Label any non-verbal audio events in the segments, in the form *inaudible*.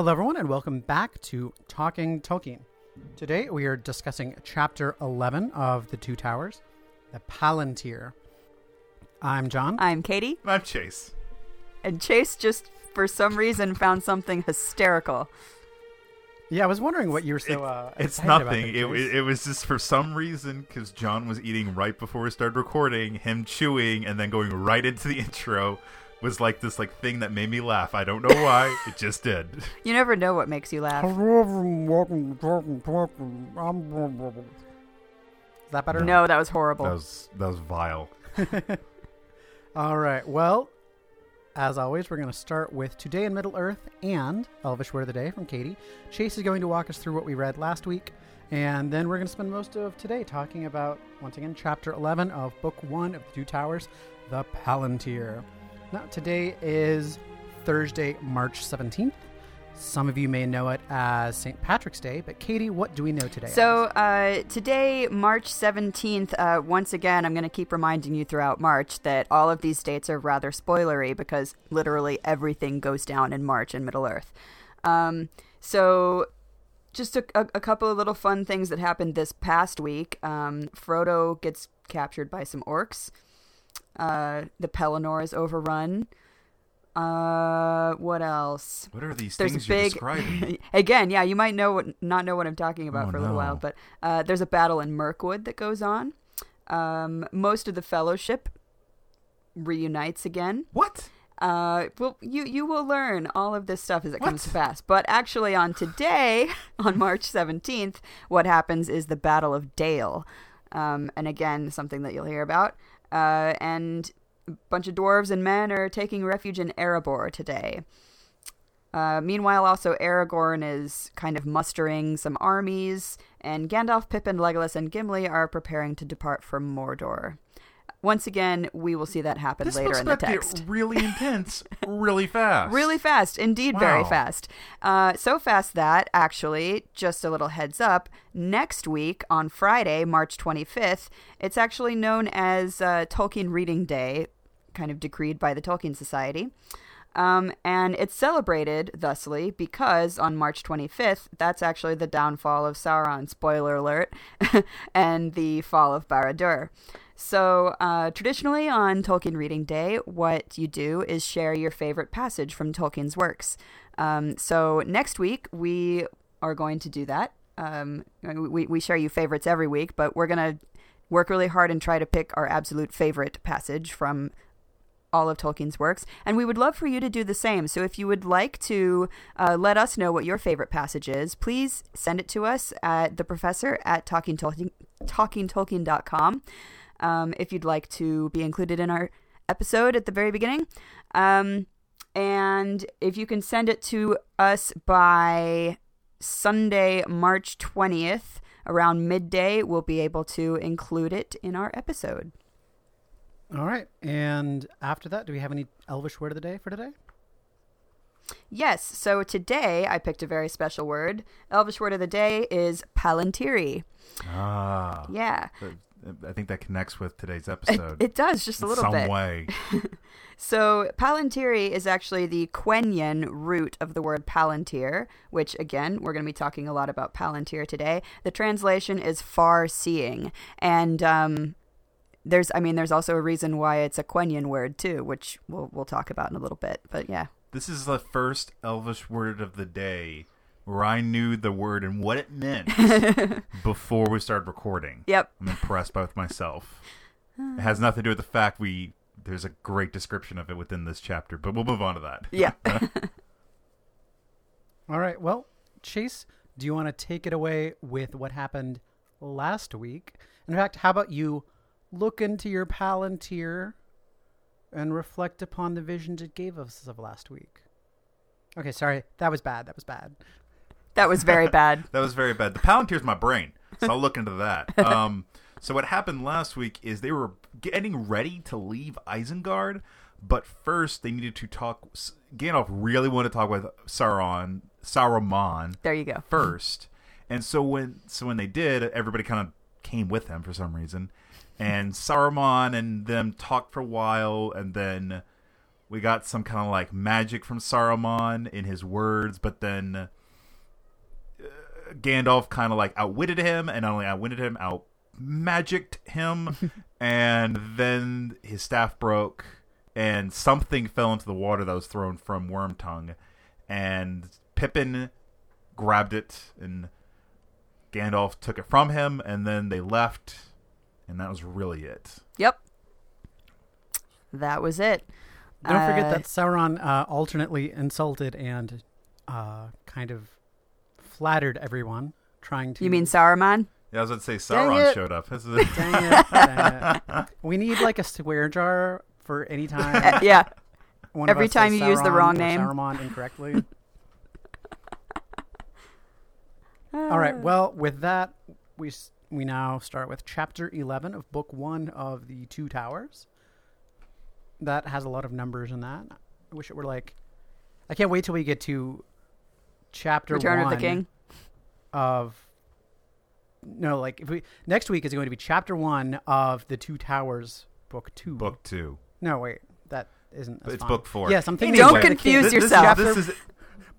Hello, everyone, and welcome back to Talking Tolkien. Today we are discussing Chapter 11 of The Two Towers, The Palantir. I'm John. I'm Katie, I'm Chase. and Chase just for some reason found something hysterical. yeah, I was wondering what you were so. It- uh, it's excited about nothing. It, Chase. it, it was just for some reason because John was eating right before we started recording. Him chewing and then going right into the *laughs* intro was like this like thing that made me laugh. I don't know why. it just did. *laughs* You never know what makes you laugh. Is that better? No, that was horrible. That was that was vile. *laughs* All right. Well, as always, we're going to start with Today in Middle Earth and Elvish Word of the Day from Katie. Chase is going to walk us through what we read last week, and then we're going to spend most of today talking about, once again, Chapter 11 of Book 1 of The Two Towers, The Palantir. Now, today is Thursday, March 17th. Some of you may know it as St. Patrick's Day, but Katie, what do we know today? So uh, today, March 17th, uh, once again, I'm going to keep reminding you throughout March that all of these dates are rather spoilery because literally everything goes down in March in Middle Earth. Um, so just a, a, a couple of little fun things that happened this past week. Um, Frodo gets captured by some orcs. Uh, the Pelennor is overrun. Uh, what else? What are these there's things a you're big describing? *laughs* again yeah you might know what not know what i'm talking about Oh, for a little while but uh, there's a battle in mirkwood that goes on um, most of the fellowship reunites again what? uh, well you you will learn all of this stuff as it comes What? to pass but actually on today *laughs* on march 17th what happens is the battle of dale um, and again something that you'll hear about uh, and a bunch of dwarves and men are taking refuge in erebor today uh, meanwhile, also Aragorn is kind of mustering some armies, and Gandalf, Pippin, Legolas, and Gimli are preparing to depart for Mordor. Once again, we will see that happen This later in the text. get really *laughs* intense, really fast. Really fast, indeed, very fast. Uh, so fast that, actually, just a little heads up, next week on Friday, March 25th, it's actually known as uh, Tolkien Reading Day, kind of decreed by the Tolkien Society. Um, and it's celebrated thusly because on March 25th, that's actually the downfall of Sauron, spoiler alert, *laughs* and the fall of Barad-dûr. So, uh, traditionally on Tolkien Reading Day, what you do is share your favorite passage from Tolkien's works. Um, so, next week, we are going to do that. Um, we, we share you favorites every week, but we're going to work really hard and try to pick our absolute favorite passage from all of Tolkien's works, and we would love for you to do the same. So if you would like to uh, let us know what your favorite passage is, please send it to us at the professor at talkingtolkien, talkingtolkien.com. Um, if you'd like to be included in our episode at the very beginning. Um, and if you can send it to us by Sunday, March 20th, around midday, we'll be able to include it in our episode. All right. And after that, do we have any Elvish Word of the Day for today? Yes, so today I picked a very special word. Elvish word of the day is palantiri. Ah. Yeah, I think that connects with today's episode. it does just a little some bit. Some way. *laughs* So palantiri is actually the Quenya root of the word palantir, which again we're going to be talking a lot about palantir today. The translation is far seeing, and um, there's I mean there's also a reason why it's a Quenyan word too, which we'll we'll talk about in a little bit. But yeah. This is the first Elvish word of the day where I knew the word and what it meant *laughs* before we started recording. Yep. I'm impressed by with myself. *sighs* It has nothing to do with the fact we there's a great description of it within this chapter, but we'll move on to that. Yeah. *laughs* *laughs* All right. Well, Chase, do you want to take it away with what happened last week? In fact, how about you look into your Palantir and reflect upon the visions it gave us of last week? Okay, sorry. That was bad. That was bad. That was very *laughs* bad. That was very bad. The Palantir's my brain, so I'll look into that. *laughs* Um, so what happened last week is they were getting ready to leave Isengard, but first they needed to talk. Gandalf really wanted to talk with Sauron, Saruman There you go. first, and so when so when they did, everybody kind of came with them for some reason, and *laughs* Saruman and them talked for a while, and then we got some kind of like magic from Saruman in his words, but then Gandalf kind of like outwitted him, and not only outwitted him, out magicked him, *laughs* and then his staff broke, and something fell into the water that was thrown from Wormtongue, and Pippin grabbed it, and Gandalf took it from him, and then they left, and that was really it. Yep. That was it. Don't forget Uh, that Sauron uh, alternately insulted and uh, kind of flattered everyone, trying to. You mean Saruman? Yeah, I was going to say Dang Sauron it. showed up. This is *laughs* Dang it, dang *laughs* it. We need like a swear jar for any *laughs* time. Uh, yeah. one Every time says you use the wrong name. Saruman incorrectly. All right. Well, with that, we we now start with chapter eleven of book one of the Two Towers. That has a lot of numbers in that. I wish it were like. I can't wait till we get to chapter Return one of the King. of. No, like if we next week is going to be chapter one of the Two Towers, book two. book two. No, wait, that isn't. That's It's fine. book four. Yes, I'm thinking. Don't confuse This- this is- yourself. This is,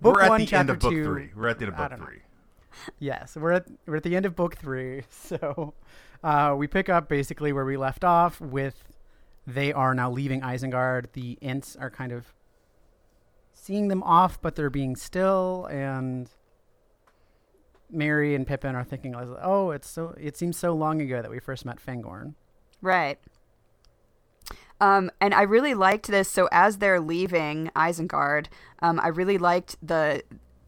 Book we're at one, the end of book two. three. We're at the end of book don't know. three. Yes, we're at we're at the end of book three, *laughs* so uh, we pick up basically where we left off. With they are now leaving Isengard. The Ents are kind of seeing them off, but they're being still, and Merry and Pippin are thinking, "Oh, it's so it seems so long ago that we first met Fangorn." Right. Um, and I really liked this. So as they're leaving Isengard, um, I really liked the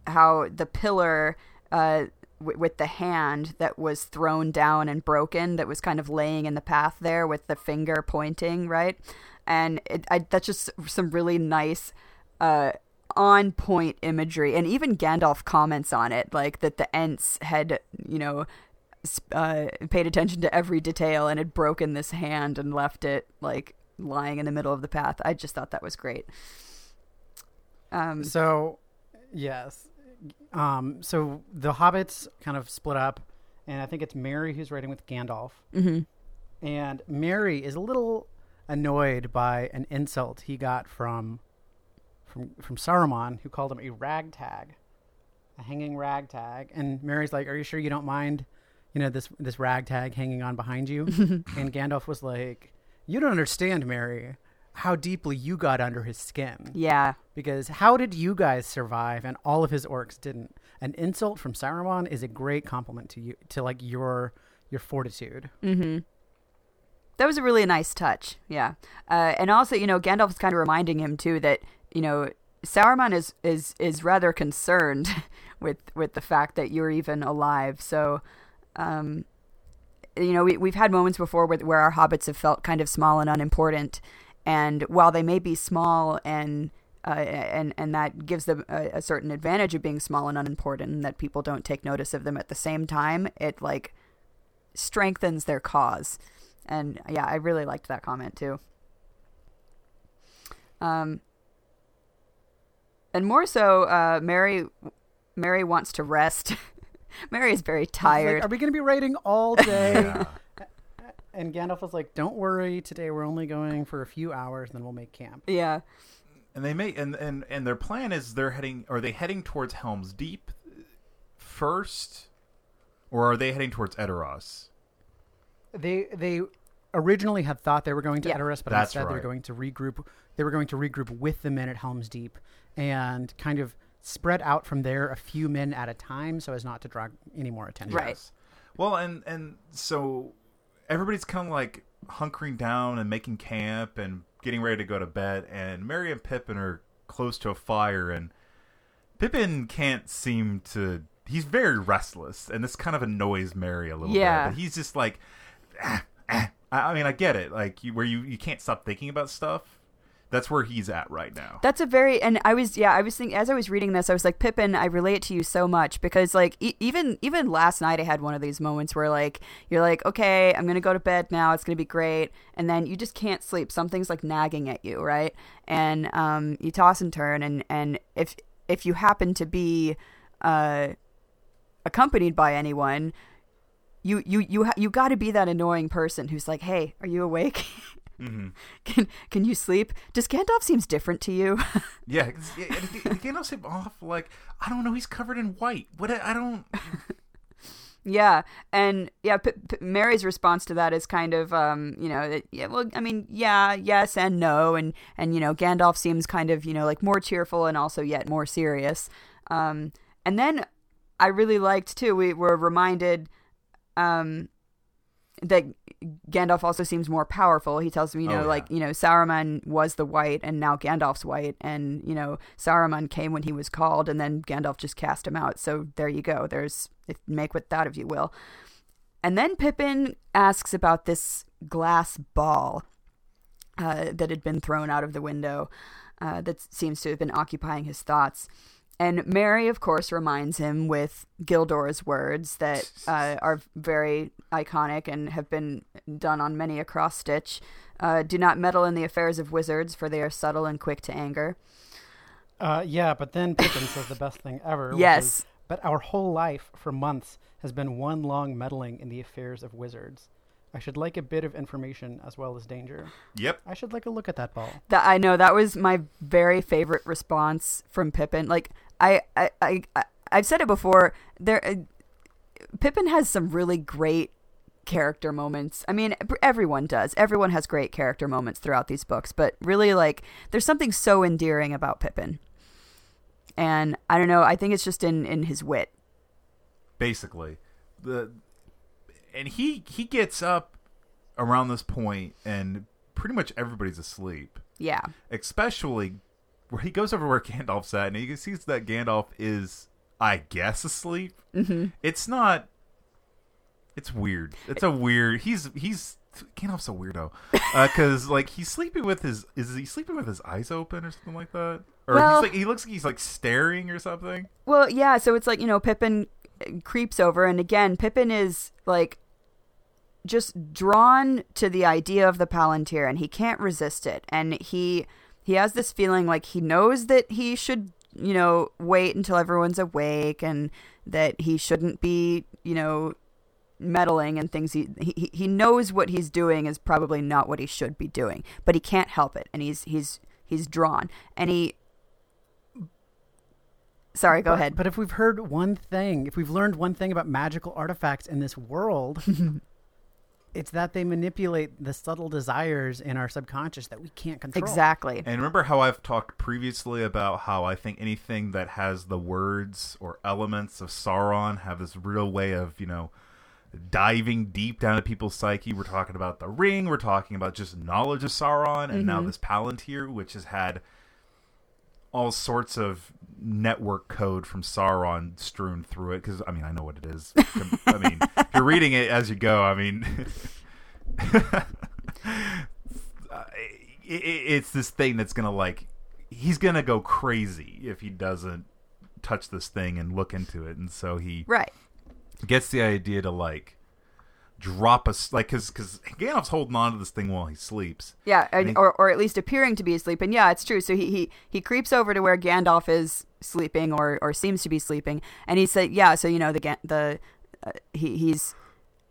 how the pillar uh, w- with the hand that was thrown down and broken, that was kind of laying in the path there with the finger pointing, right? And it, I, that's just some really nice. Uh, on point imagery and even Gandalf comments on it like that the Ents had you know uh, paid attention to every detail and had broken this hand and left it like lying in the middle of the path. I just thought that was great. Um, So, yes. Um, so the hobbits kind of split up, and I think it's Merry who's writing with Gandalf. mm-hmm. And Merry is a little annoyed by an insult he got from from from Saruman, who called him a ragtag, a hanging ragtag. And Merry's like, "Are you sure you don't mind, you know, this this ragtag hanging on behind you?" *laughs* and Gandalf was like, "You don't understand, Merry, how deeply you got under his skin." Yeah, Because how did you guys survive and all of his orcs didn't? An insult from Saruman is a great compliment to you to like your your fortitude. hmm that was a really nice touch. Yeah, uh, and also you know Gandalf is kind of reminding him too that you know Sauron is is is rather concerned *laughs* with with the fact that you're even alive. So. Um, you know, we, we've had moments before where, where our hobbits have felt kind of small and unimportant. And while they may be small and uh, and and that gives them a, a certain advantage of being small and unimportant, and that people don't take notice of them at the same time, it like strengthens their cause. And yeah, I really liked that comment too. Um, and more so, uh, Merry Merry wants to rest. *laughs* Merry is very He's like, tired. Are we going to be writing all *laughs* day? Yeah. and Gandalf was like, "Don't worry, today we're only going for a few hours, then we'll make camp." yeah. and they may and, and and their plan is they're heading are they heading towards Helm's Deep first or are they heading towards Edoras? They they originally had thought they were going to Yeah. Edoras, but That's instead they were going to regroup. They were going to regroup with the men at Helm's Deep and kind of spread out from there a few men at a time, so as not to draw any more attention. Right. Yes. Well, and and so everybody's kind of like hunkering down and making camp and getting ready to go to bed. And Merry and Pippin are close to a fire, and Pippin can't seem to. He's very restless, and this kind of annoys Merry a little Yeah. bit. But he's just like, "Ah, ah." I, I mean, I get it. Like you, where you you can't stop thinking about stuff. That's where he's at right now. That's a very and I was yeah I was thinking as I was reading this I was like Pippin I relate to you so much because like e- even even last night I had one of these moments where like you're like okay I'm gonna go to bed now it's gonna be great and then you just can't sleep. Something's like nagging at you right? And um you toss and turn and and if if you happen to be uh accompanied by anyone you you you ha- you got to be that annoying person who's like hey are you awake *laughs* *laughs* Can can you sleep? Does Gandalf seems different to you? *laughs* Yeah, yeah, *laughs* Gandalf seems off. Like I don't know, he's covered in white. What I I don't. Yeah, and yeah, P- P- Merry's response to that is kind of, um, you know, that, yeah, well, I mean, yeah, yes and no, and and you know, Gandalf seems kind of, you know, like more cheerful and also yet more serious. Um, and then I really liked too. We were reminded, um, that Gandalf also seems more powerful. He tells me, you Oh, know, yeah. like you know, Saruman was the white, and now Gandalf's white, and you know, Saruman came when he was called, and then Gandalf just cast him out. So there you go. There's make with that if you will. And then Pippin asks about this glass ball uh, that had been thrown out of the window uh, that seems to have been occupying his thoughts. And Merry, of course, reminds him with Gildor's words that uh, are very iconic and have been done on many a cross stitch. Uh, Do not meddle in the affairs of wizards, for they are subtle and quick to anger. Uh, yeah, but then Pippin says the best thing ever. which Yes. is, but our whole life for months has been one long meddling in the affairs of wizards. I should like a bit of information as well as danger. Yep. I should like a look at that ball. That I know that was my very favorite response from Pippin. Like I, I, I, I I've said it before. There, uh, Pippin has some really great character moments. I mean, everyone does. Everyone has great character moments throughout these books, but really, like, there's something so endearing about Pippin. And I don't know. I think it's just in in his wit. basically the and he he gets up around this point and pretty much everybody's asleep. Yeah. especially where he goes over where *laughs* gandalf's at and he sees that gandalf is i guess asleep. Mm-hmm. it's not it's weird. It's a weird he's he's gandalf's a weirdo. *laughs* Because like he's sleeping with his is he sleeping with his eyes open or something like that? Or Well- he's like he looks like he's like staring or something? Well, yeah, so it's like, you know, Pippin uh, creeps over and again, Pippin is like just drawn to the idea of the Palantir and he can't resist it. And he he has this feeling like he knows that he should, you know, wait until everyone's awake and that he shouldn't be, you know, meddling and things he, he he knows what he's doing is probably not what he should be doing, but he can't help it and he's he's he's drawn. And he Sorry, go But- ahead. But if we've heard one thing, if we've learned one thing about magical artifacts in this world, *laughs* it's that they manipulate the subtle desires in our subconscious that we can't control. Exactly. And remember how I've talked previously about how I think anything that has the words or elements of Sauron have this real way of, you know, diving deep down to people's psyche. We're talking about the ring, we're talking about just knowledge of Sauron, and now mm-hmm. this Palantir, which has had all sorts of network code from Sauron strewn through it. Because, I mean, I know what it is. *laughs* I mean, if you're reading it as you go, I mean. *laughs* it, it, it's this thing that's gonna like he's gonna go crazy if he doesn't touch this thing and look into it and so he Right. gets the idea to like drop us like because because Gandalf's holding on to this thing while he sleeps Yeah, And he- or or at least appearing to be asleep. And yeah, it's true. So he he, he creeps over to where Gandalf is sleeping or or seems to be sleeping, and he said, "Yeah, so you know the the uh, he he's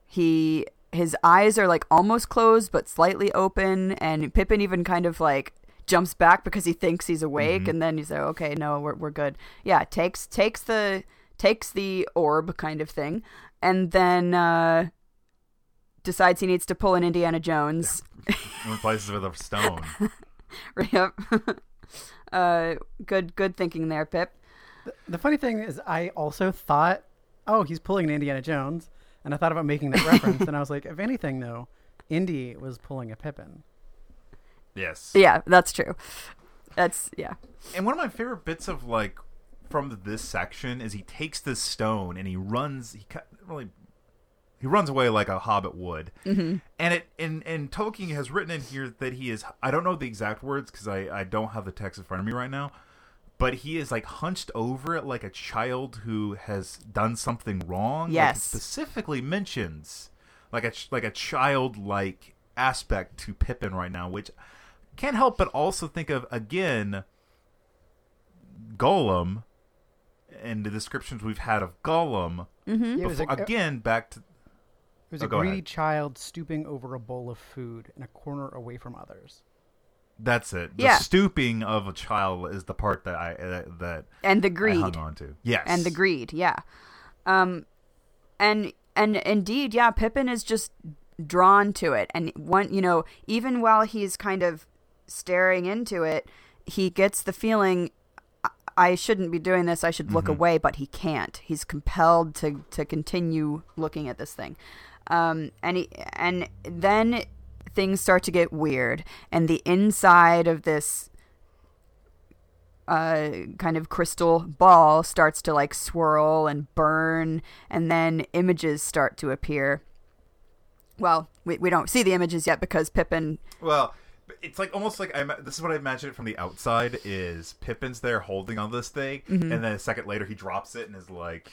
he his eyes are like almost closed but slightly open, and Pippin even kind of like." jumps back because he thinks he's awake and then he's like okay no we're, we're good yeah takes takes the takes the orb kind of thing and then uh decides he needs to pull an indiana jones and replaces it with a stone *laughs* Yep. *laughs* uh, good, good thinking there, Pip. The funny thing is, I also thought, oh, he's pulling an Indiana Jones, and I thought about making that reference, and I was like, if anything, though, Indy was pulling a Pippin. yes Yeah, that's true. That's yeah. and one of my favorite bits of like from this section is he takes this stone and he runs he ca- really he runs away like a hobbit would mm-hmm. and it and and tolkien has written in here that he is i don't know the exact words because i i don't have the text in front of me right now but he is like hunched over it like a child who has done something wrong Like, Yes. specifically mentions like a like a childlike aspect to pippin right now which can't help but also think of again Gollum and the descriptions we've had of Gollum. It was Before, a- again, back to It was Oh, a greedy ahead. child stooping over a bowl of food in a corner away from others. That's it. The Yeah. stooping of a child is the part that I uh, that and the I greed hung on to. Yes, and the greed yeah um and and indeed yeah pippin is just drawn to it and one you know even while he's kind of staring into it he gets the feeling "I- i shouldn't be doing this i should look away but he can't he's compelled to to continue looking at this thing um and he and then things start to get weird and the inside of this uh, kind of crystal ball starts to like swirl and burn, and then images start to appear. Well, we, we don't see the images yet because Pippin. Well, it's like almost like I. This is what I imagine it from the outside. Is Pippin's there holding on this thing, Mm-hmm. and then a second later he drops it and is like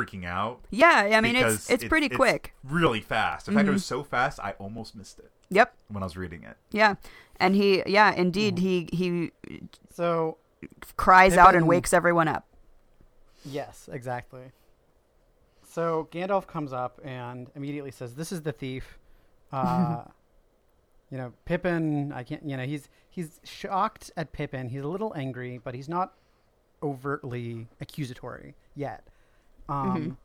freaking out. Yeah, I mean because it's it's pretty quick. Mm-hmm. really fast. In fact, it was so fast I almost missed it Yep. when I was reading it. Yeah, and he yeah indeed Mm-hmm. he he So cries out and wakes everyone up. Yes, exactly. So Gandalf comes up and immediately says, "This is the thief." *laughs* Uh, you know, Pippin. I can't. You know, he's he's shocked at Pippin. He's a little angry, but he's not overtly accusatory yet. Um,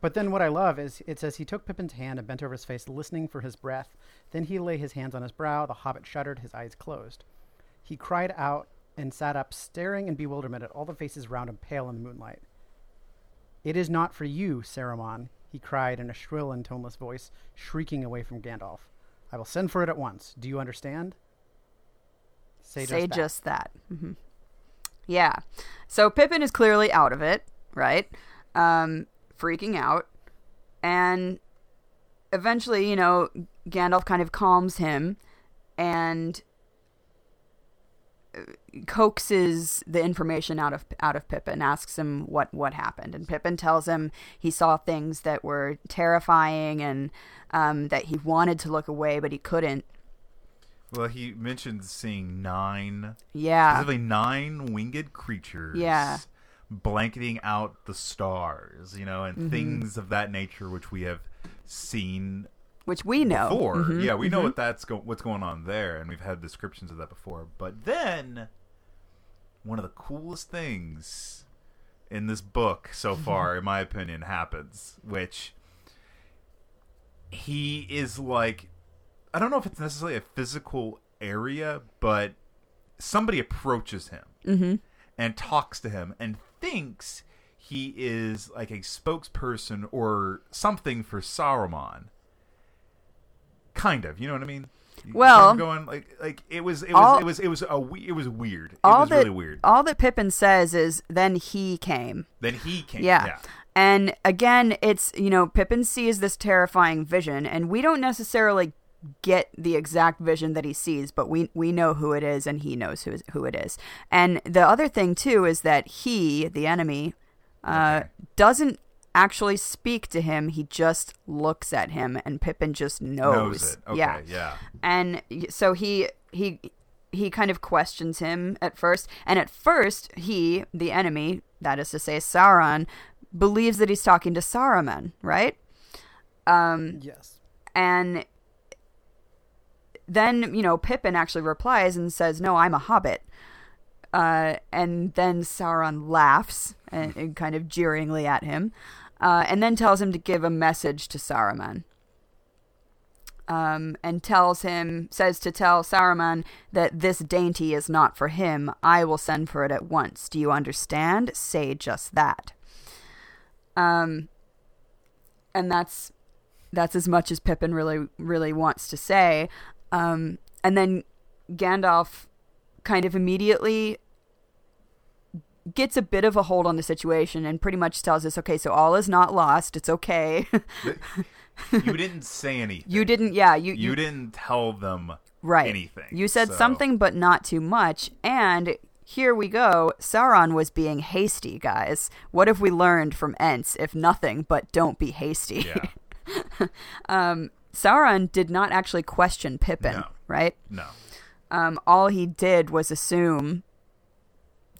But then what I love is it says he took Pippin's hand and bent over his face, listening for his breath. Then he lay his hands on his brow. The hobbit shuddered, his eyes closed. He cried out and sat up, staring in bewilderment at all the faces round him, pale in the moonlight. It is not for you, Saruman, he cried in a shrill and toneless voice, shrieking away from Gandalf. I will send for it at once. Do you understand? Say, Say just that. just that. hmm Yeah. So Pippin is clearly out of it, right? Um, freaking out. And eventually, you know, Gandalf kind of calms him and uh, coaxes the information out of out of Pippin, asks him what what happened, and Pippin tells him he saw things that were terrifying and um, that he wanted to look away but he couldn't. Well, he mentioned seeing nine, Yeah, specifically nine winged creatures. Yeah. Blanketing out the stars, you know, and Mm-hmm. things of that nature, which we have seen which we know before. Mhm, yeah, we know mhm. what that's go- what's going on there, and we've had descriptions of that before. But then, one of the coolest things in this book so far, in my opinion, happens, which he is like, I don't know if it's necessarily a physical area, but somebody approaches him Mhm. and talks to him and thinks he is like a spokesperson or something for Saruman. Kind of, you know what I mean? You see where Well- I'm going like like it was it was All- it was it was a we- it was weird. It all was that really weird. all that Pippin says is then he came. then he came. Yeah. yeah. And again, it's you know Pippin sees this terrifying vision, and we don't necessarily get the exact vision that he sees, but we we know who it is, and he knows who is, who it is. And the other thing too is that he, the enemy, uh, Okay. doesn't actually speak to him. He just looks at him, and Pippin just knows. Knows it. Okay, Yeah yeah. and so he he he kind of questions him at first and at first he the enemy that is to say sauron believes that he's talking to saruman right um Yes. and then you know pippin actually replies and says no i'm a hobbit uh, and then Sauron laughs and, and kind of jeeringly at him, uh, and then tells him to give a message to Saruman um, and tells him, says to tell Saruman that this dainty is not for him. I will send for it at once. Do you understand? Say just that. Um, and that's that's as much as Pippin really really wants to say. Um, and then Gandalf kind of immediately gets a bit of a hold on the situation and pretty much tells us, okay, so all is not lost. It's okay. *laughs* you didn't say anything. you didn't, yeah, you, You you, didn't tell them right. anything. You said so- something, but not too much. And here we go. Sauron was being hasty, guys. What have we learned from Ents, if nothing but don't be hasty? Yeah. *laughs* Sauron did not actually question Pippin, No. right? No. Um, all he did was assume,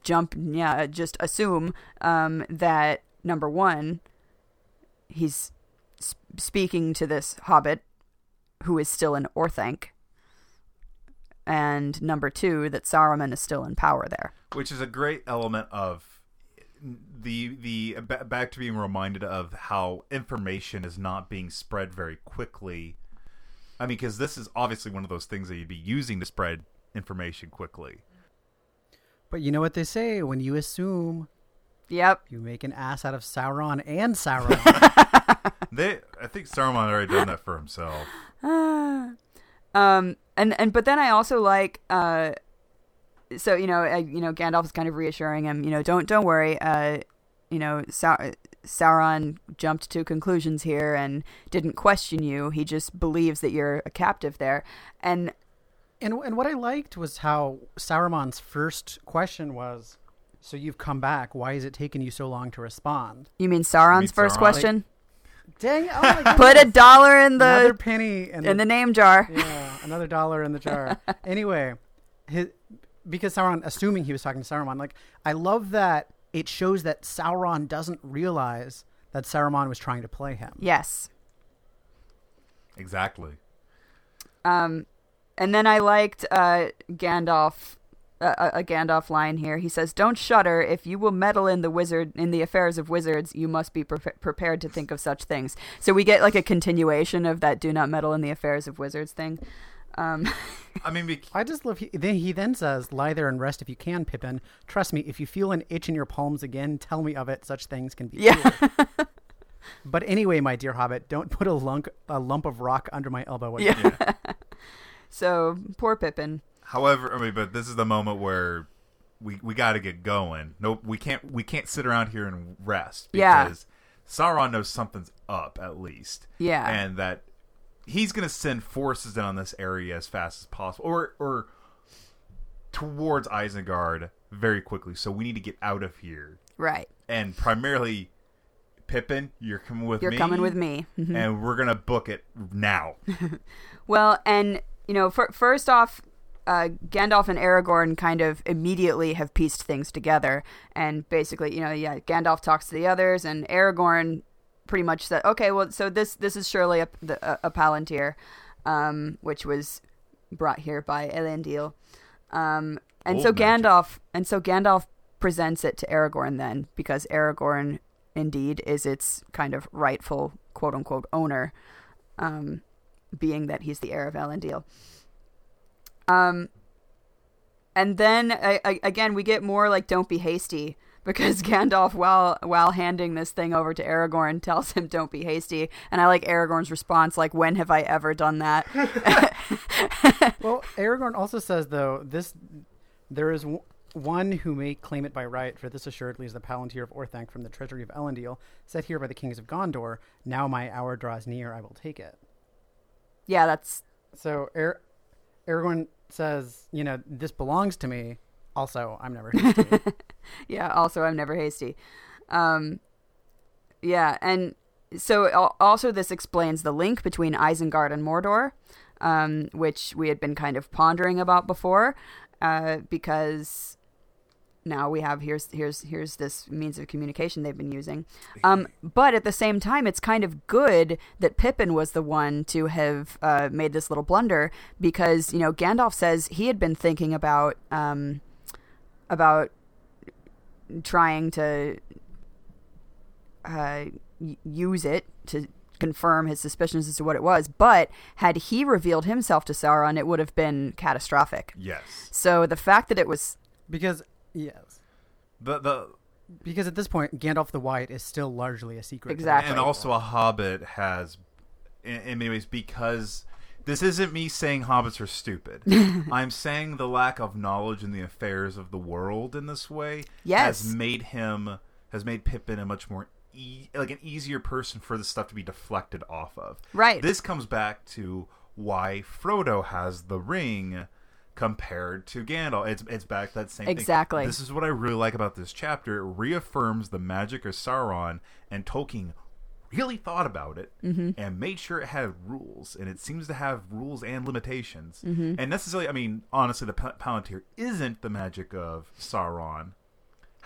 jump, yeah, just assume um, that number one, he's s- speaking to this hobbit who is still in Orthanc. And number two, that Saruman is still in power there. which is a great element of the the back to being reminded of how information is not being spread very quickly. I mean, because this is obviously one of those things that you'd be using to spread information quickly. But you know what they say when you assume Yep. you make an ass out of Sauron and Sauron. *laughs* They, I think Sauron already done that for himself. *sighs* Um, and and but then I also like uh, so you know uh, you know Gandalf is kind of reassuring him. You know, don't don't worry. Uh, you know, Sau- Sauron jumped to conclusions here and didn't question you. He just believes that you're a captive there. And and and what I liked was how Saruman's first question was, "So you've come back? Why is it taking you so long to respond?" you mean Sauron's mean first Sauron? question? Dang! Oh my. *laughs* Put a dollar in the another the penny in, in the name jar. yeah, another dollar in the jar. *laughs* anyway, his, because Sauron, assuming he was talking to Saruman, like I love that it shows that Sauron doesn't realize that Saruman was trying to play him. Yes. Exactly. Um, and then I liked uh, Gandalf. Uh, a Gandalf line here. He says, "Don't shudder. If you will meddle in the wizard in the affairs of wizards, you must be pre- prepared to think of such things." So we get like a continuation of that "do not meddle in the affairs of wizards" thing. Um, *laughs* I mean, bec- I just love. He, then he then says, "Lie there and rest if you can, Pippin. Trust me. If you feel an itch in your palms again, tell me of it. Such things can be Yeah. *laughs* but anyway, my dear Hobbit, don't put a lump a lump of rock under my elbow. again. yeah. *laughs* so poor Pippin. however, I mean, but this is the moment where we we got to get going. No, we can't we can't sit around here and rest Yeah. because Sauron knows something's up at least. Yeah. and that he's going to send forces down this area as fast as possible, or or towards Isengard very quickly. So we need to get out of here, Right. and primarily. Pippin, you're coming with You're me. coming with me. Mhm. and we're gonna book it now. *laughs* Well, and you know, fir- first off, uh, Gandalf and Aragorn kind of immediately have pieced things together, and basically, you know, yeah, Gandalf talks to the others, and Aragorn pretty much said, "Okay, well, so this this is surely a the, a, a Palantir, um, which was brought here by Elendil." Um, and so magic. Gandalf, and so Gandalf presents it to Aragorn then, because Aragorn indeed is its kind of rightful quote unquote owner. Um, being that he's the heir of Elendil. Um, and then I, I, again we get more like don't be hasty because *laughs* Gandalf while while handing this thing over to Aragorn tells him don't be hasty and I like Aragorn's response like when have I ever done that *laughs* *laughs* Well, Aragorn also says though this there is w- one who may claim it by right, for this assuredly is the Palantir of Orthanc from the treasury of Elendil, set here by the kings of Gondor. Now my hour draws near; I will take it. yeah that's So Ar- Aragorn says, you know, this belongs to me. Also, I'm never hasty. *laughs* yeah also I'm never hasty um yeah and so also this explains the link between Isengard and Mordor um which we had been kind of pondering about before uh because now we have here's here's here's this means of communication they've been using um but at the same time it's kind of good that Pippin was the one to have uh, made this little blunder because you know Gandalf says he had been thinking about um about trying to uh, use it to confirm his suspicions as to what it was. But had he revealed himself to Sauron, it would have been catastrophic. Yes. So the fact that it was because yes, The the because at this point, Gandalf the White is still largely a secret. Exactly. and also a hobbit has in, in many ways because this isn't me saying hobbits are stupid. *laughs* I'm saying the lack of knowledge in the affairs of the world in this way Yes. has made him has made Pippin a much more e- like an easier person for the stuff to be deflected off of. Right. This comes back to why Frodo has the ring compared to Gandalf. It's it's back to that same thing. Exactly. This is what I really like about this chapter. It reaffirms the magic of Sauron, and Tolkien really thought about it Mm-hmm. and made sure it had rules, and it seems to have rules and limitations. Mm-hmm. And necessarily, I mean, honestly, the Pa- Palantir isn't the magic of Sauron.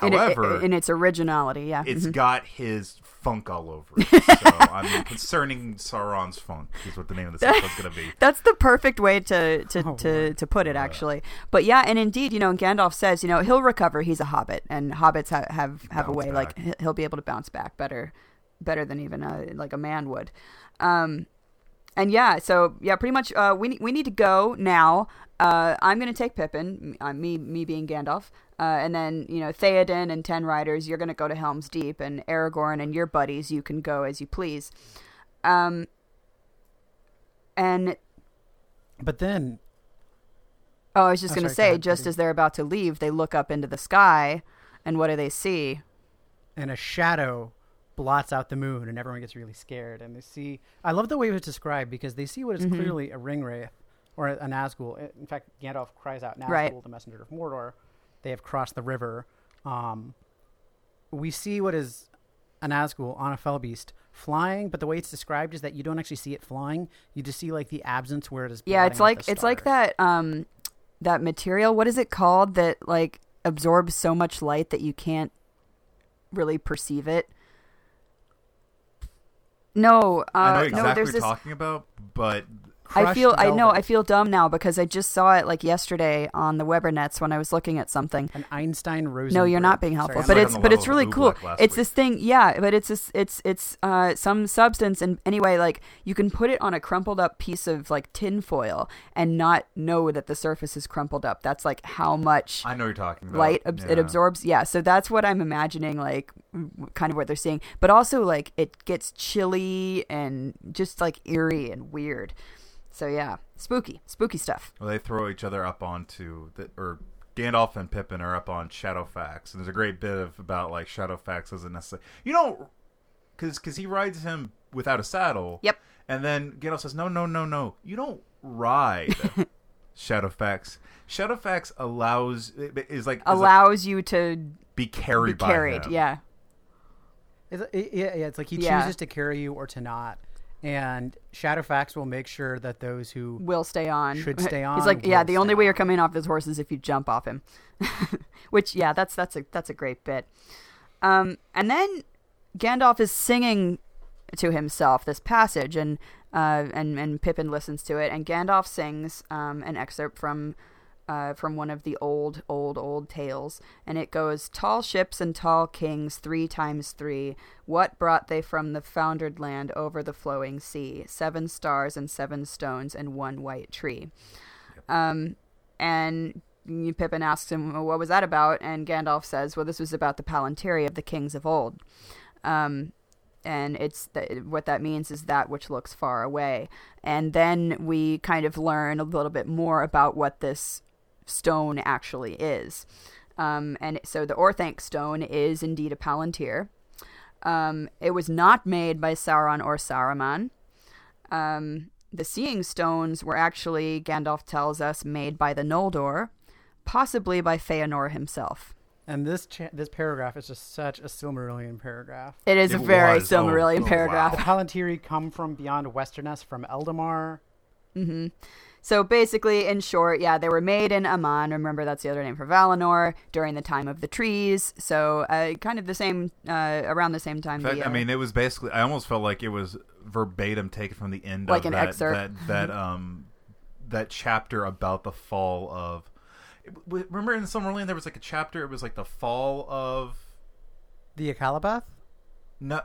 In, it- However, in its originality, yeah. it's Mhm. got his funk all over it. *laughs* so I mean, concerning Sauron's funk is what the name of this episode's going to be. *laughs* That's the perfect way to to, Oh, to, to put it, actually. But yeah, and indeed, you know, Gandalf says, you know, he'll recover. He's a hobbit, and hobbits have have, have a way like back. he- he'll be able to bounce back better, better than even a, like a man would. Um, and yeah, so yeah, pretty much. Uh, we we need to go now. Uh, I'm gonna take Pippin, uh, me me being Gandalf, uh, and then you know Theoden and ten riders. You're gonna go to Helm's Deep, and Aragorn and your buddies. You can go as you please. Um, and But then, Oh, I was just Oh, going to sorry, go say, ahead, just Katie. as they're about to leave, they look up into the sky, and what do they see? and a shadow blots out the moon, and everyone gets really scared. And they see. I love the way it was described because they see what is Mhm. clearly a ring wraith or a, a Nazgul. In fact, Gandalf cries out, "Nazgul, Right. the messenger of Mordor." They have crossed the river. Um, we see what is a Nazgul on a fell beast flying, but the way it's described is that you don't actually see it flying. You just see like the absence where it is. Yeah, it's like it's like that um that material. What is it called that like absorbs so much light that you can't really perceive it? No, uh, I know exactly There's what you're talking about, but I feel Crushed I know I feel dumb now because I just saw it like yesterday on the Webernets when I was looking at something. an Einstein Rosen. No, you're not being helpful. Sorry, but it's but it's really cool. It's week. this thing, yeah. But it's this, it's it's uh some substance, and anyway, like you can put it on a crumpled up piece of like tin foil and not know that the surface is crumpled up. That's like how much I know you're talking about. light ab- it absorbs. Yeah, so that's what I'm imagining, like kind of what they're seeing. But also like it gets chilly and just like eerie and weird. So yeah, spooky, spooky stuff. Well, they throw each other up onto the or Gandalf and Pippin are up on Shadowfax, and there's a great bit of about like Shadowfax doesn't necessarily you don't because because he rides him without a saddle. Yep. And then Gandalf says, "No, no, no, no, you don't ride." *laughs* Shadowfax. Shadowfax allows is like is a- Allows you to be be carried by carried. him. Yeah. It's, yeah, yeah, it's like he Yeah. chooses to carry you or to not. And Shadowfax will make sure that those who will stay on. Should *laughs* stay on, He's like, yeah, the only way you're coming off this horse is if you jump off him. *laughs* Which, yeah, that's that's a that's a great bit. Um, and then Gandalf is singing to himself this passage, and uh, and and Pippin listens to it, and Gandalf sings um, an excerpt from. Uh, from one of the old, old, old tales, and it goes: "Tall ships and tall kings, three times three. What brought they from the foundered land over the flowing sea? Seven stars and seven stones and one white tree." Um, and Pippin asks him, well, "What was that about?" And Gandalf says, "Well, this was about the Palantiri of the kings of old." Um, and it's th- what that means is that which looks far away. And then we kind of learn a little bit more about what this stone actually is. Um, and so the Orthanc stone is indeed a Palantir. Um, it was not made by Sauron or Saruman. Um, the Seeing Stones were actually, Gandalf tells us, made by the Noldor, possibly by Feanor himself. and this cha- this paragraph is just such a Silmarillion paragraph. It is It a very was. Oh, Silmarillion oh, paragraph. The Palantiri come from beyond Westernesse, from Eldamar. hmm So basically, in short, yeah, they were made in Aman. Remember, that's the other name for Valinor during the time of the trees. So uh, kind of the same, uh, around the same time. Fact, the, I uh, mean, it was basically. I almost felt like it was verbatim taken from the end Like of an that, excerpt. that *laughs* that um that chapter about the fall of. Remember in Silmarillion there was like a chapter. It was like the fall of The Akallabeth? no,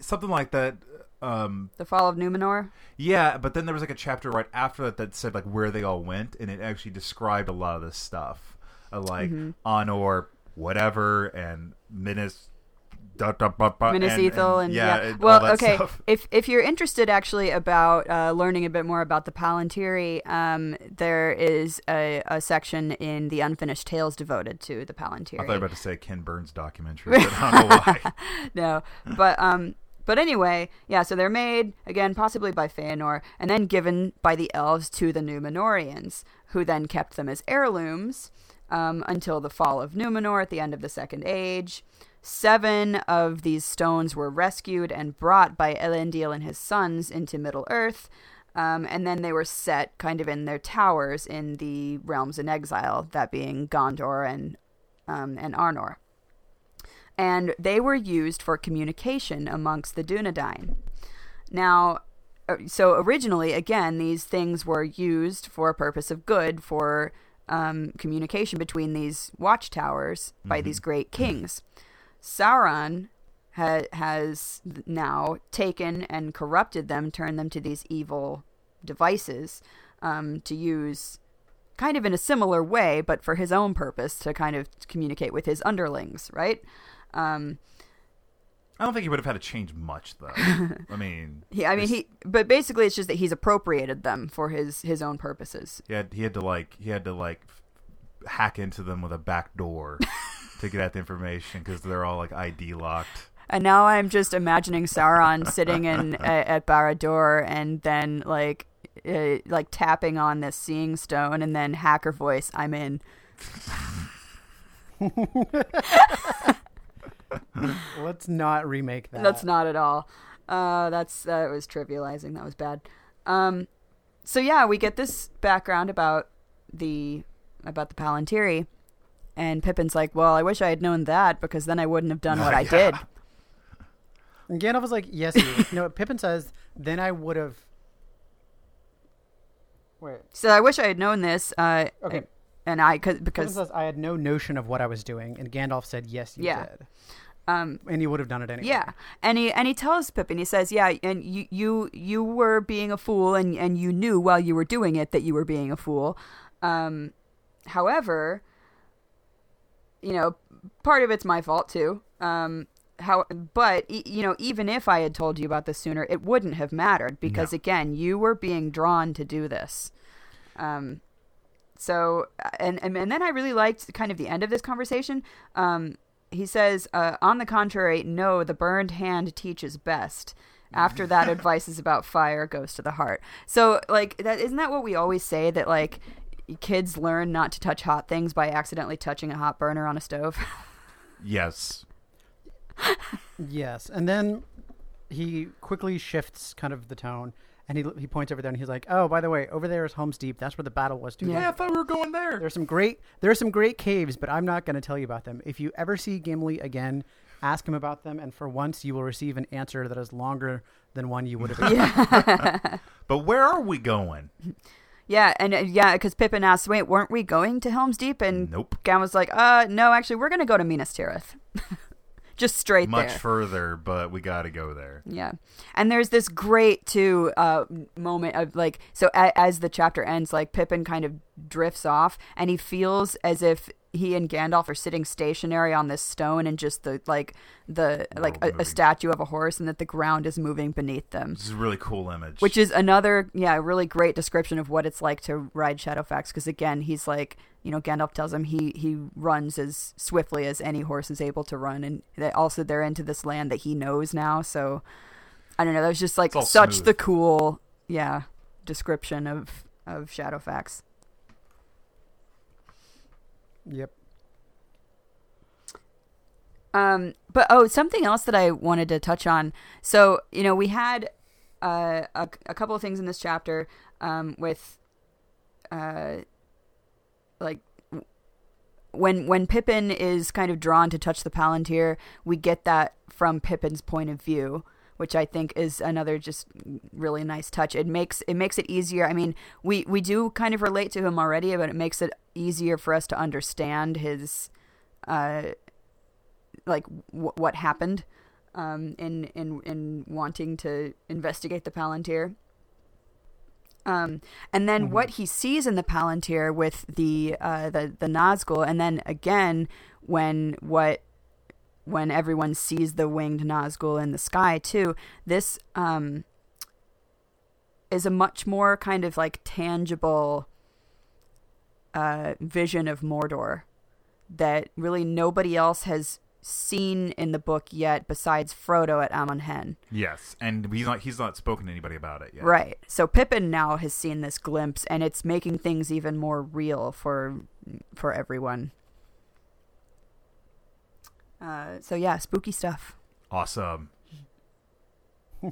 something like that. Um, the fall of Numenor. yeah, but then there was like a chapter right after that that said like where they all went, and it actually described a lot of this stuff, uh, like Mm-hmm. Honor, whatever, and Minas. Da, da, ba, ba, Minas and- Ithil and- and, yeah, yeah. and well, okay. stuff. *laughs* If if you're interested actually about uh, learning a bit more about the Palantiri, um, there is a, a section in the Unfinished Tales devoted to the Palantiri. I thought you were about to say Ken Burns documentary, but I don't know why. *laughs* no, but um, but anyway, yeah. So they're made again, possibly by Feanor, and then given by the elves to the Numenoreans, who then kept them as heirlooms um, until the fall of Numenor at the end of the Second Age. Seven of these stones were rescued and brought by Elendil and his sons into Middle Earth. Um, and then they were set kind of in their towers in the realms in exile, that being Gondor and um, and Arnor. And they were used for communication amongst the Dunedain. Now, uh, so originally, again, these things were used for a purpose of good for um, communication between these watchtowers by these great kings. Sauron ha- has now taken and corrupted them, turned them to these evil devices um, to use kind of in a similar way, but for his own purpose to kind of communicate with his underlings, right? Um, I don't think he would have had to change much, though. *laughs* I mean, he, I mean, he, but basically, it's just that he's appropriated them for his his own purposes. he had he had to like he had to like hack into them with a back door to get at the information because they're all like ID locked. And now I'm just imagining Sauron sitting in *laughs* at, at Barad-dûr and then like uh, like tapping on this seeing stone and then hacker voice, I'm in. *laughs* *laughs* Let's not remake that. That's not at all. Uh, that's that was trivializing. That was bad. Um, so yeah, we get this background about the about the Palantiri, and Pippin's like, "Well, I wish I had known that because then I wouldn't have done what I *laughs* did." And Gandalf was like, "Yes, you." you know, what Pippin says, "Then I would have." Wait. So I wish I had known this. Uh, Okay. And I cause, because says, "I had no notion of what I was doing," and Gandalf said, "Yes, you Yeah. did," um, and he would have done it anyway. Yeah, and he and he tells Pippin, he says, "Yeah, and you you you were being a fool, and and you knew while you were doing it that you were being a fool. Um, however, you know, part of it's my fault too. Um, how, but e- you know, even if I had told you about this sooner, it wouldn't have mattered because No. again, you were being drawn to do this. Um, so and, and and then I really liked kind of the end of this conversation. Um, he says, uh, on the contrary, no, the burned hand teaches best. After that, *laughs* advice is about fire goes to the heart. So, like, that isn't that what we always say that like kids learn not to touch hot things by accidentally touching a hot burner on a stove. Yes, *laughs* Yes, and then he quickly shifts kind of the tone, and he he points over there, and he's like, "Oh, by the way, over there is Helm's Deep. That's where the battle was." Dude. Yeah. yeah. I thought we were going there. There's some great there are some great caves, but I'm not going to tell you about them. If you ever see Gimli again, ask him about them, and for once you will receive an answer that is longer than one you would have. *laughs* yeah, *laughs* But where are we going? yeah, and uh, yeah, because Pippin asked, "Wait, weren't we going to Helm's Deep?" And Nope. Gown was like, "Uh, no, actually, we're gonna go to Minas Tirith, *laughs* just straight Much there." further, but we got to go there. Yeah, and there's this great too uh, moment of like so a- as the chapter ends, like Pippin kind of drifts off, and he feels as if he and Gandalf are sitting stationary on this stone, and just the like the like a, a statue of a horse, and that the ground is moving beneath them. This is a really cool image. Which is another, yeah, really great description of what it's like to ride Shadowfax. Because again, he's like, you know, Gandalf tells him he he runs as swiftly as any horse is able to run, and that also they're into this land that he knows now. So I don't know. That was just like such smooth. the cool, yeah, description of of Shadowfax. Yep. Um, but oh, something else that I wanted to touch on. So you know, we had uh, a, a couple of things in this chapter um, with uh, like when when Pippin is kind of drawn to touch the Palantir, we get that from Pippin's point of view, which I think is another just really nice touch. It makes it makes it easier. I mean, we we do kind of relate to him already, but it makes it easier for us to understand his uh like w- what happened um in in in wanting to investigate the Palantir. Um, and then what he sees in the Palantir with the uh, the the Nazgul, and then again when what when everyone sees the winged Nazgul in the sky too. This um, is a much more kind of like tangible uh, vision of Mordor that really nobody else has seen in the book yet besides Frodo at Amon Hen. yes, and he's not he's not spoken to anybody about it yet. Right. So Pippin now has seen this glimpse and it's making things even more real for for everyone. Uh, so yeah, spooky stuff. Awesome. *laughs*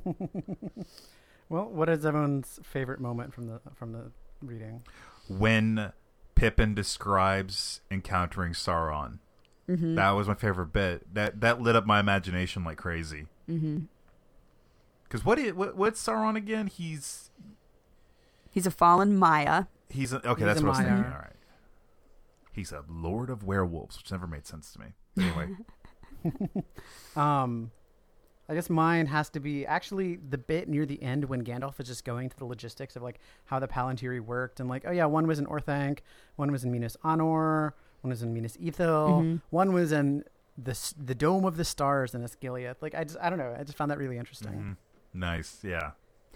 Well, what is everyone's favorite moment from the from the reading? When Pippin describes encountering Sauron Mm-hmm. That was my favorite bit. That that lit up my imagination like crazy. Mm-hmm. Because what, what what's Sauron again? He's He's a fallen Maia. he's a, okay. He's that's a what I was Maia. thinking. All right. He's a lord of werewolves, which never made sense to me. Anyway, *laughs* *laughs* Um, I guess mine has to be actually the bit near the end when Gandalf is just going through the logistics of like how the Palantiri worked and like, oh yeah, one was in Orthanc, one was in Minas Anor, one was in Minas Ithil, Mhm. one was in the the Dome of the Stars in Osgiliath. Like I just I don't know, I just found that really interesting. Mhm. nice. Yeah.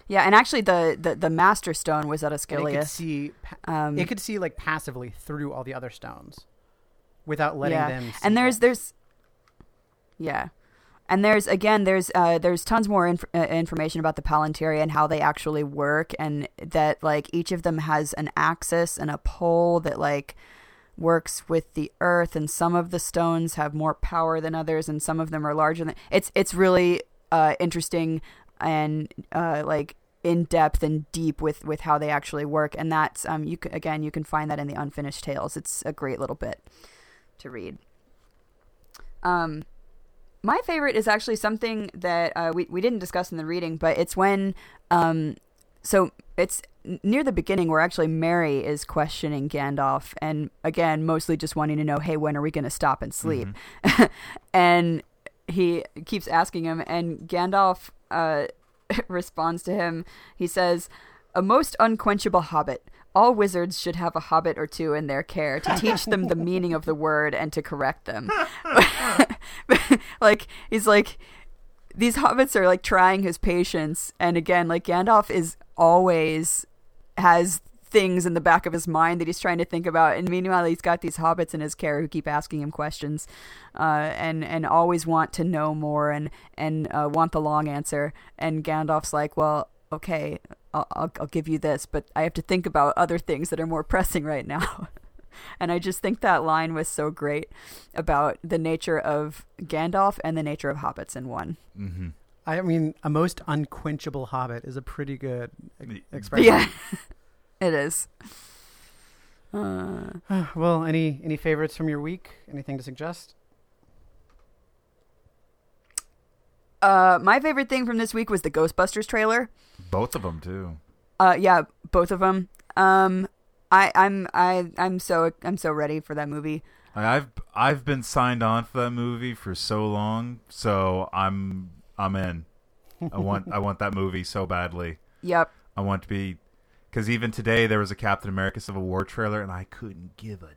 Yeah, and actually the the, the Master Stone was at And it could see Um, it could see like passively through all the other stones without letting Yeah. them. See and there's it. there's yeah. And there's again there's uh there's tons more inf- uh, information about the palantiri and how they actually work and that like each of them has an axis and a pole that like works with the earth and some of the stones have more power than others and some of them are larger than it's it's really uh interesting and uh like in depth and deep with with how they actually work. And that's um you can, again you can find that in the unfinished tales. It's a great little bit to read. Um, my favorite is actually something that uh, we we didn't discuss in the reading, but it's when um, so it's near the beginning where actually Merry is questioning Gandalf, and again, mostly just wanting to know, hey, when are we going to stop and sleep? *laughs* and he keeps asking him, and Gandalf uh, *laughs* responds to him. He says, "A most unquenchable hobbit." All wizards should have a hobbit or two in their care to teach them the meaning of the word and to correct them. *laughs* like he's like these hobbits are like trying his patience. And again like Gandalf is always has things in the back of his mind that he's trying to think about. And meanwhile he's got these hobbits in his care who keep asking him questions uh, and and always want to know more and and uh, want the long answer. And Gandalf's like well okay I'll, I'll, I'll give you this but I have to think about other things that are more *laughs* pressing right now and I just think that line was so great about the nature of Gandalf and the nature of hobbits in one Mm-hmm. I mean, a most unquenchable hobbit is a pretty good e- Y- expression. yeah *laughs* it is uh, *sighs* well, any any favorites from your week? Anything to suggest? uh, my favorite thing from this week was the Ghostbusters trailer Both of them too. Uh, yeah, both of them. Um, I, I'm, I, I'm so, I'm so ready for that movie. I've I've been signed on for that movie for so long, so I'm I'm in. I want I want that movie so badly. Yep. I want to be because even today there was a Captain America Civil War trailer, and I couldn't give a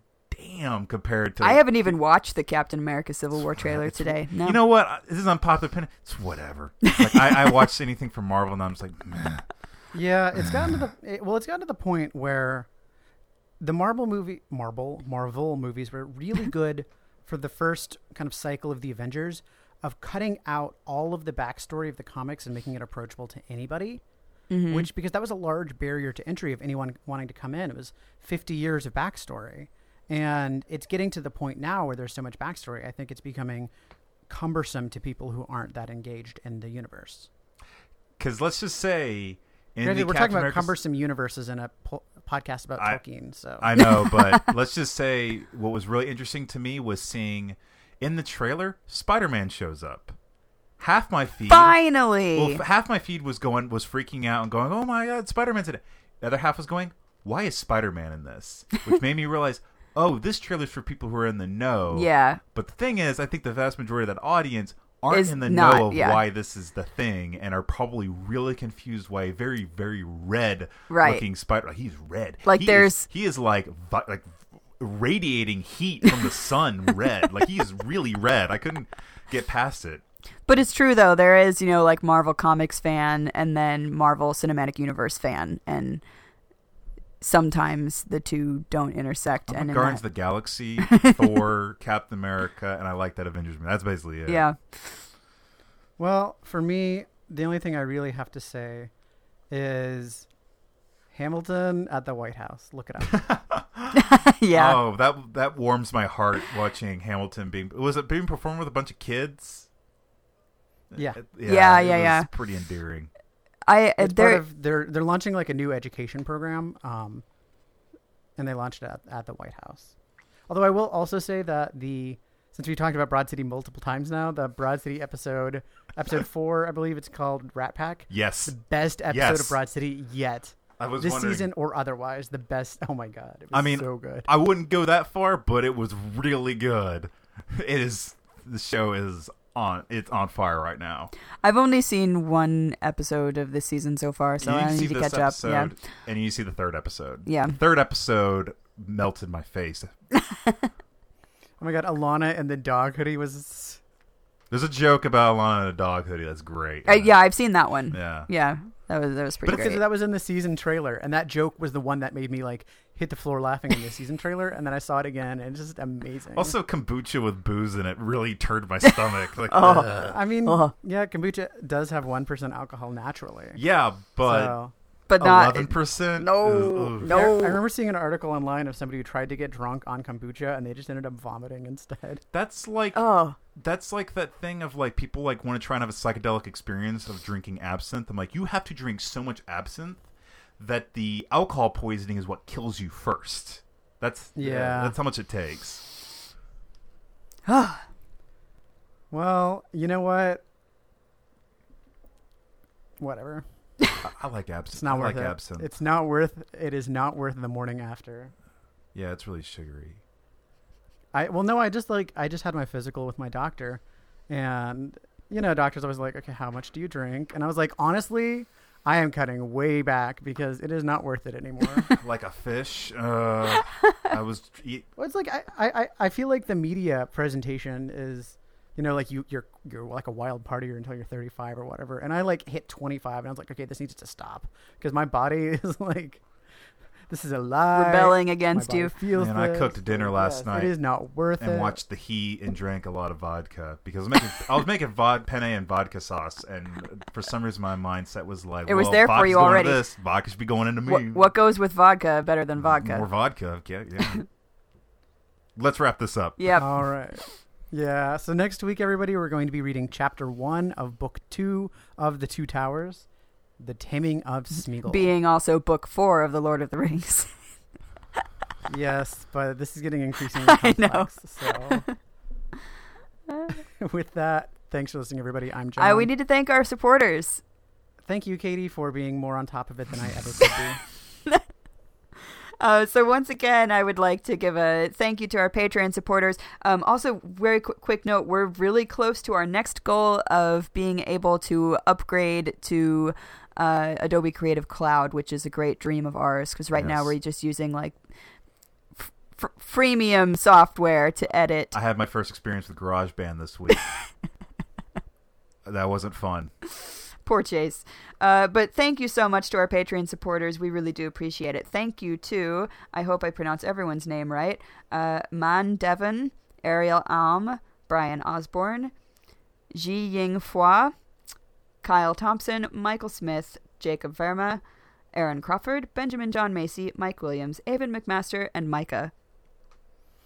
damn compared to. I haven't even watched the Captain America Civil War trailer It's- today. No. You know what? This is unpopular opinion. It's whatever. Like I, I watch anything from Marvel, and I'm just like, *laughs* meh. Yeah, it's gotten to the it, well, it's gotten to the point where the Marvel movie, Marvel, Marvel movies were really *laughs* good for the first kind of cycle of the Avengers of cutting out all of the backstory of the comics and making it approachable to anybody. Mhm. Which because that was a large barrier to entry of anyone wanting to come in. It was 50 years of backstory, and it's getting to the point now where there's so much backstory. I think it's becoming cumbersome to people who aren't that engaged in the universe. because let's just say in Granted, the we're Captain talking about America cumbersome universes in a po- podcast about I- Tolkien. So I know, *laughs* but let's just say what was really interesting to me was seeing in the trailer Spider-Man shows up. Half my feed, Finally. well, half my feed was going was freaking out and going, "Oh my god, Spider-Man's in it." The other half was going, "Why is Spider-Man in this?" Which made me realize, "Oh, this trailer's for people who are in the know." yeah. But the thing is, I think the vast majority of that audience aren't Is in the not, know of yeah. why this is the thing and are probably really confused why a very, very red Right. looking spider. He's red. Like, He there's- is, he is like like radiating heat from the sun. *laughs* red. Like he is really red. I couldn't get past it. But it's true though. There is, you know, like Marvel Comics fan and then Marvel Cinematic Universe fan, and sometimes the two don't intersect. I'm and a in Guardians that- of the Galaxy, *laughs* Thor, Captain America, and I like that Avengers movie. That's basically it. yeah. Well, for me, the only thing I really have to say is Hamilton at the White House. Look it up. *laughs* *laughs* yeah. Oh, that that warms my heart watching Hamilton being was it being performed with a bunch of kids? Yeah. It- Yeah, it yeah, was yeah. Pretty endearing. I uh, It's there. part of they're they're launching like a new education program, um, and they launched it at, at the White House. Although I will also say that the since we talked about Broad City multiple times now, the Broad City episode, episode *laughs* four, I believe it's called Rat Pack. Yes. The best episode Yes. of Broad City yet. I was This wondering- season or otherwise, the best. Oh my god, it was I mean, so good. I wouldn't go that far, but it was really good. *laughs* It is the show is on it's on fire right now. I've only seen one episode of this season so far, so you I see need to this catch up. episode, Yeah. and you see the third episode. Yeah. The third episode melted my face. *laughs* Oh my god, Alana and the dog hoodie was. There's a joke about Alana and a dog hoodie that's great. Uh, yeah, I've seen that one. Yeah. Yeah, that was that was pretty But great. Because that was in the season trailer, and that joke was the one that made me like hit the floor laughing in the season trailer, and then I saw it again, and it's just amazing. Also, kombucha with booze in it really turned my stomach. Like, *laughs* Oh. ugh. I mean, Ugh. yeah, kombucha does have one percent alcohol naturally. yeah, but so, but not eleven percent. No, no. I, I remember seeing an article online of somebody who tried to get drunk on kombucha, and they just ended up vomiting instead. *laughs* That's like Oh, that's like that thing of like people like want to try and have a psychedelic experience of drinking absinthe. I'm like, you have to drink so much absinthe that the alcohol poisoning is what kills you first. That's uh, Yeah. That's how much it takes. *sighs* Well, you know what? Whatever. I, I like absinthe. It's not I worth like it. absinthe. It's not worth. It is not worth the morning after. yeah, it's really sugary. I well, no, I just like I just had my physical with my doctor, and you know, doctors always like, okay, how much do you drink? And I was like, honestly, I am cutting way back because it is not worth it anymore. *laughs* like a fish. Uh, I was. Eat, *laughs* well, it's like I, I, I feel like the media presentation is, you know, like you you're you're like a wild partier until you're 35 or whatever, and I like hit 25, and I was like, okay, this needs to stop because my body *laughs* is like. This is a lie. rebelling against you. Feels Man, I cooked dinner last Yes, night It is not worth and it. And watched the heat and drank a lot of vodka because I was making I was making vod, *laughs* penne and vodka sauce and for some reason my mindset was like It was well, there for you already. This vodka should be going into me. What, what goes with vodka better than vodka? More vodka. Yeah, yeah. *laughs* Let's wrap this up. Yep. All right. Yeah. So next week, everybody, we're going to be reading chapter one of book two of the Two Towers, The Taming of Smeagol. Being also book four of the Lord of the Rings. *laughs* yes, but this is getting increasingly *laughs* I know. complex. So, *laughs* with that, thanks for listening, everybody. I'm John. Uh, we need to thank our supporters. Thank you, Katie, for being more on top of it than I ever could be. Uh, so once again, I would like to give a thank you to our Patreon supporters. Um, also, very qu- quick note: we're really close to our next goal of being able to upgrade to uh, Adobe Creative Cloud, which is a great dream of ours. Because right now we're just using like f- f- freemium software to edit. I had my first experience with GarageBand this week. *laughs* that wasn't fun. Poor Chase. Uh, but thank you so much to our Patreon supporters. We really do appreciate it. Thank you to, I hope I pronounce everyone's name right, uh, Man Devon, Ariel Alm, Brian Osborne, Ji Ying Fua, Kyle Thompson, Michael Smith, Jacob Verma, Aaron Crawford, Benjamin John Macy, Mike Williams, Avon McMaster, and Micah.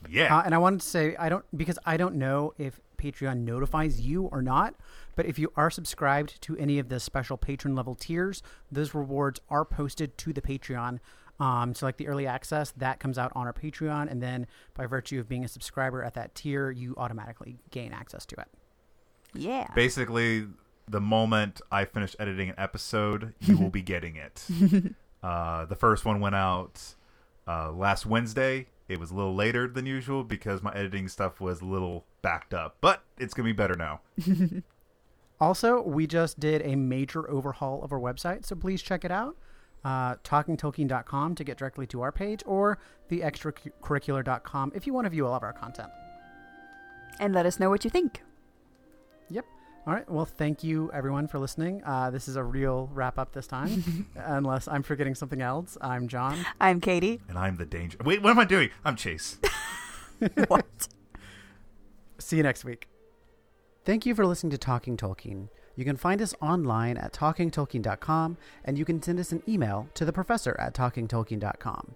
Yeah. Uh, and I wanted to say I don't because I don't know if Patreon notifies you or not, but if you are subscribed to any of the special patron level tiers, those rewards are posted to the Patreon. Um, so like the early access that comes out on our Patreon, and then by virtue of being a subscriber at that tier, you automatically gain access to it. Yeah. Basically, the moment I finish editing an episode, you will be getting it. *laughs* uh, the first one went out uh, last Wednesday. It was a little later than usual because my editing stuff was a little backed up, but it's gonna be better now. *laughs* Also, we just did a major overhaul of our website, so please check it out. Uh, talkingtolkien.com to get directly to our page, or the extracurricular.com if you want to view all of our content. and let us know what you think. Yep. All right. Well, thank you everyone for listening. Uh, this is a real wrap up this time, *laughs* unless I'm forgetting something else. I'm John. I'm Katie. And I'm the danger. Wait, what am I doing? I'm Chase. *laughs* what? See you next week. Thank you for listening to Talking Tolkien. You can find us online at talkingtolkien.com, and you can send us an email to the professor at talkingtolkien.com.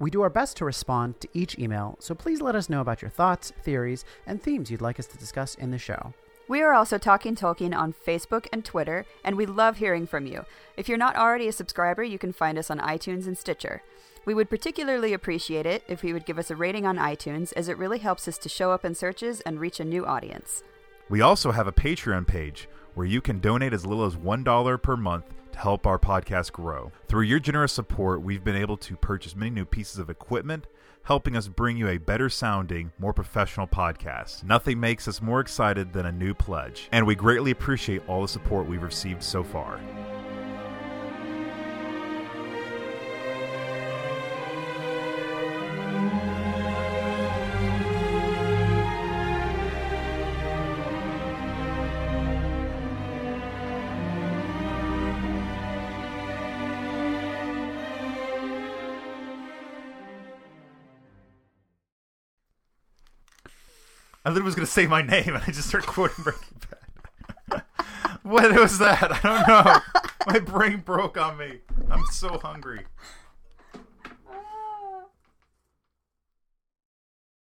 We do our best to respond to each email, so please let us know about your thoughts, theories, and themes you'd like us to discuss in the show. We are also Talking Tolkien on Facebook and Twitter, and we love hearing from you. If you're not already a subscriber, you can find us on iTunes and Stitcher. We would particularly appreciate it if you would give us a rating on iTunes, as it really helps us to show up in searches and reach a new audience. We also have a Patreon page where you can donate as little as $1 per month to help our podcast grow. Through your generous support, we've been able to purchase many new pieces of equipment, helping us bring you a better sounding, more professional podcast. Nothing makes us more excited than a new pledge, and we greatly appreciate all the support we've received so far. I literally was going to say my name, and I just started quoting Breaking Bad. *laughs* what was that? I don't know. my brain broke on me. I'm so hungry.